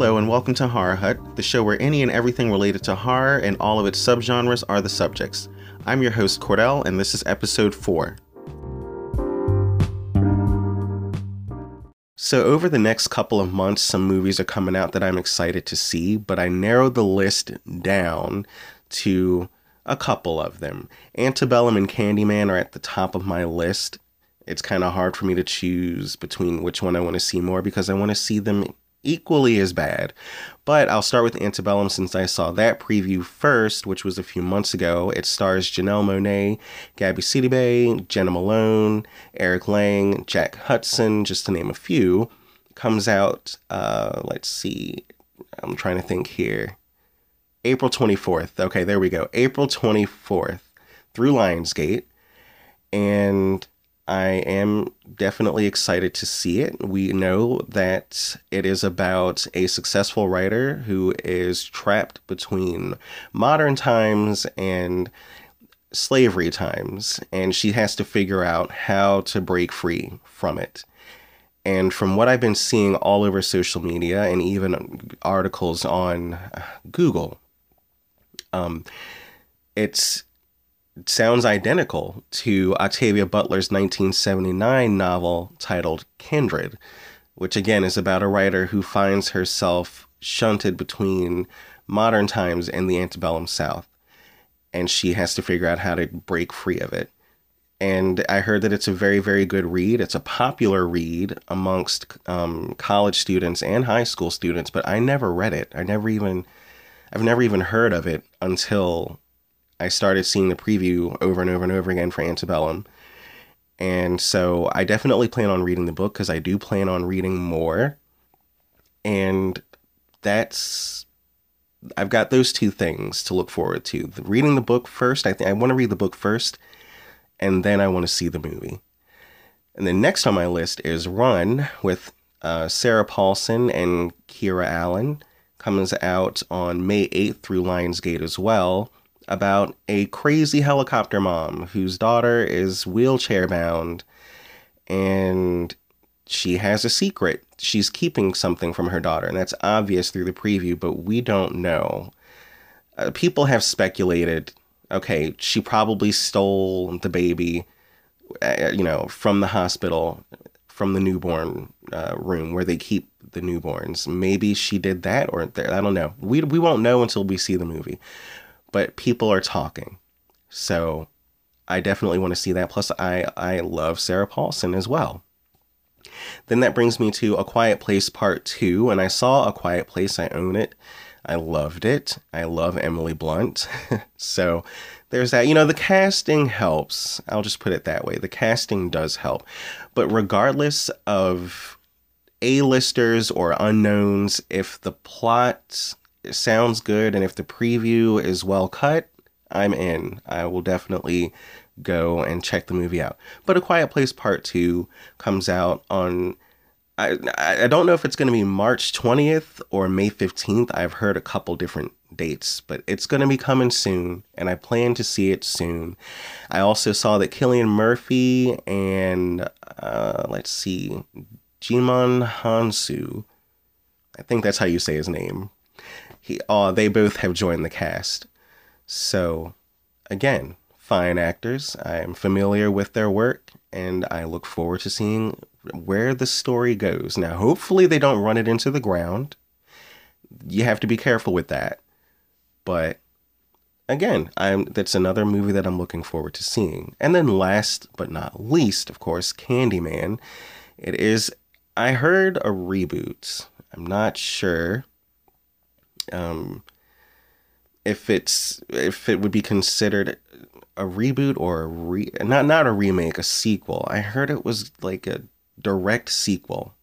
Hello, and welcome to Horror Hut, the show where any and everything related to horror and all of its subgenres are the subjects. I'm your host, Cordell, and this is episode 4. So, over the next couple of months, some movies are coming out that I'm excited to see, but I narrowed the list down to a couple of them. Antebellum and Candyman are at the top of my list. It's kind of hard for me to choose between which one I want to see more because I want to see them equally as bad. But I'll start with Antebellum since I saw that preview first, which was a few months ago. It stars Janelle Monáe, Gabby Sidibe, Jena Malone, Eric Lange, Jack Huston, just to name a few. Comes out, uh, let's see, I'm trying to think here. April 24th. Okay, there we go. April 24th through Lionsgate. And I am definitely excited to see it. We know that it is about a successful writer who is trapped between modern times and slavery times, and she has to figure out how to break free from it. And from what I've been seeing all over social media and even articles on Google, um, it's it sounds identical to Octavia Butler's 1979 novel titled Kindred, which again is about a writer who finds herself shunted between modern times and the antebellum South, and she has to figure out how to break free of it. And I heard that it's a very, very good read. It's a popular read amongst um, college students and high school students, but I never read it. I never even I've never even heard of it until I started seeing the preview over and over and over again for Antebellum. And so I definitely plan on reading the book because I do plan on reading more. And that's I've got those two things to look forward to. The, reading the book first, I think I want to read the book first, and then I want to see the movie. And then next on my list is Run with uh, Sarah Paulson and Kiera Allen comes out on May 8th through Lionsgate as well about a crazy helicopter mom whose daughter is wheelchair bound and she has a secret. She's keeping something from her daughter, and that's obvious through the preview, but we don't know. Uh, people have speculated okay, she probably stole the baby, uh, you know, from the hospital, from the newborn uh, room where they keep the newborns. Maybe she did that, or there. I don't know. We we won't know until we see the movie. But people are talking, so I definitely want to see that. Plus, I I love Sarah Paulson as well. Then that brings me to A Quiet Place Part Two, and I saw A Quiet Place. I own it. I loved it. I love Emily Blunt. so there's that. You know, the casting helps. I'll just put it that way. The casting does help. But regardless of a-listers or unknowns, if the plot sounds good and if the preview is well cut, I'm in. I will definitely go and check the movie out. But A Quiet Place Part 2 comes out on I I don't know if it's going to be March 20th or May 15th. I've heard a couple different dates, but it's going to be coming soon and I plan to see it soon. I also saw that Cillian Murphy and uh, let's see Djimon Hounsou I think that's how you say his name. He, uh, they both have joined the cast. So, again, fine actors. I am familiar with their work, and I look forward to seeing where the story goes. Now, hopefully, they don't run it into the ground. You have to be careful with that. But again, I'm that's another movie that I'm looking forward to seeing. And then last but not least, of course, Candyman. It is I heard a reboot. I'm not sure um, if it's if it would be considered a reboot or a re not not a remake, a sequel. I heard it was like a direct sequel.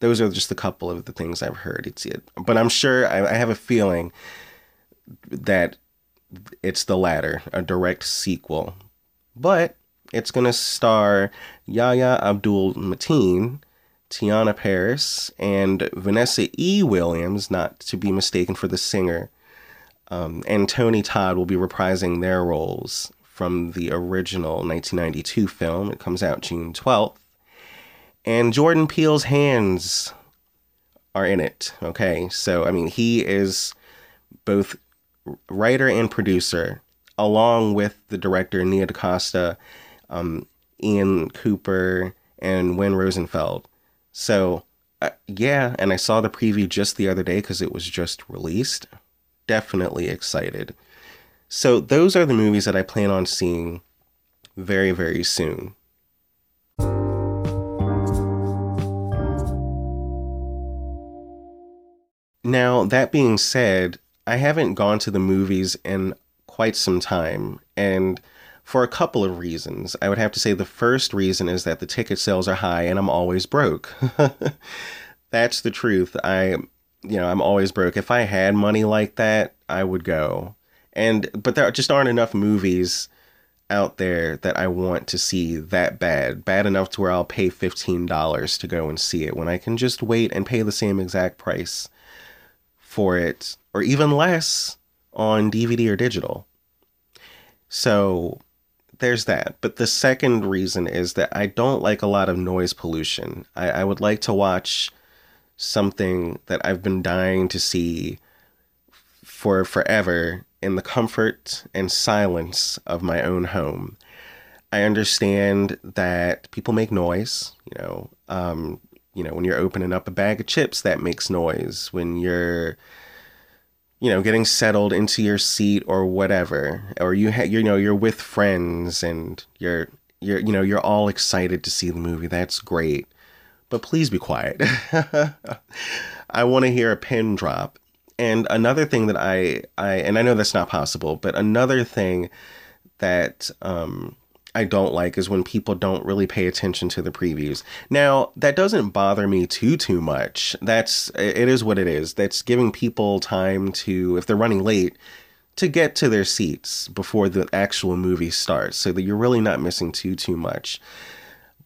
Those are just a couple of the things I've heard. It's it, but I'm sure I, I have a feeling that it's the latter, a direct sequel. But it's to star Yahya Abdul Mateen, Teyonah Parris, and Vanessa E. Williams, not to be mistaken for the singer. Um, and Tony Todd will be reprising their roles from the original 1992 film. It comes out June 12th. And Jordan Peele's hands are in it. Okay. So, I mean, he is both writer and producer, along with the director, Nia DaCosta, um, Ian Cooper, and Win Rosenfeld. So, uh, yeah, and I saw the preview just the other day because it was just released. Definitely excited. So, those are the movies that I plan on seeing very, very soon. Now, that being said, I haven't gone to the movies in quite some time, and for a couple of reasons. I would have to say the first reason is that the ticket sales are high and I'm always broke. That's the truth. I you know, I'm always broke. If I had money like that, I would go. And but there just aren't enough movies out there that I want to see that bad. Bad enough to where I'll pay $15 to go and see it when I can just wait and pay the same exact price for it or even less on DVD or digital. So there's that. But the second reason is that I don't like a lot of noise pollution. I, I would like to watch something that I've been dying to see for forever in the comfort and silence of my own home. I understand that people make noise, you know, um, you know, when you're opening up a bag of chips, that makes noise. When you're, you know, getting settled into your seat or whatever, or you ha- you know, you're with friends and you're you're you know, you're all excited to see the movie. That's great. But please be quiet. I want to hear a pin drop. And another thing that I I and I know that's not possible, but another thing that um I don't like is when people don't really pay attention to the previews. Now, that doesn't bother me too too much. That's it is what it is. That's giving people time to if they're running late to get to their seats before the actual movie starts so that you're really not missing too too much.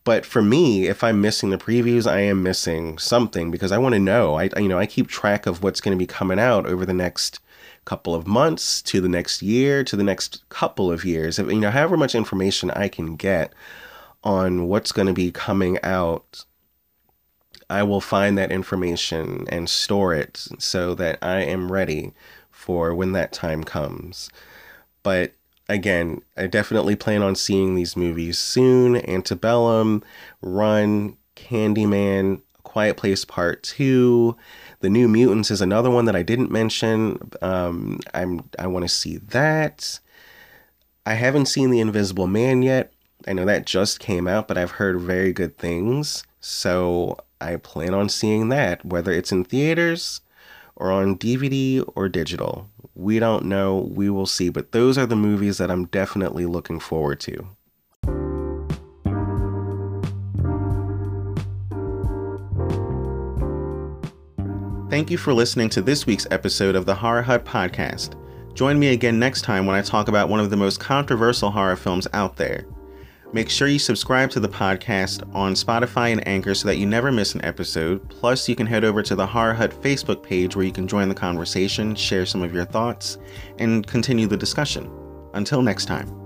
But for me, if I'm missing the previews, I am missing something because I want to know. I you know, I keep track of what's going to be coming out over the next couple of months to the next year to the next couple of years. You know, however much information I can get on what's going to be coming out, I will find that information and store it so that I am ready for when that time comes. But again, I definitely plan on seeing these movies soon. Antebellum, Run, Candyman, Quiet Place Part 2, the New Mutants is another one that I didn't mention. Um, I'm I want to see that. I haven't seen The Invisible Man yet. I know that just came out, but I've heard very good things. So I plan on seeing that, whether it's in theaters or on DVD or digital. We don't know. We will see. But those are the movies that I'm definitely looking forward to. Thank you for listening to this week's episode of the Horror Hut podcast. Join me again next time when I talk about one of the most controversial horror films out there. Make sure you subscribe to the podcast on Spotify and Anchor so that you never miss an episode. Plus, you can head over to the Horror Hut Facebook page where you can join the conversation, share some of your thoughts, and continue the discussion. Until next time.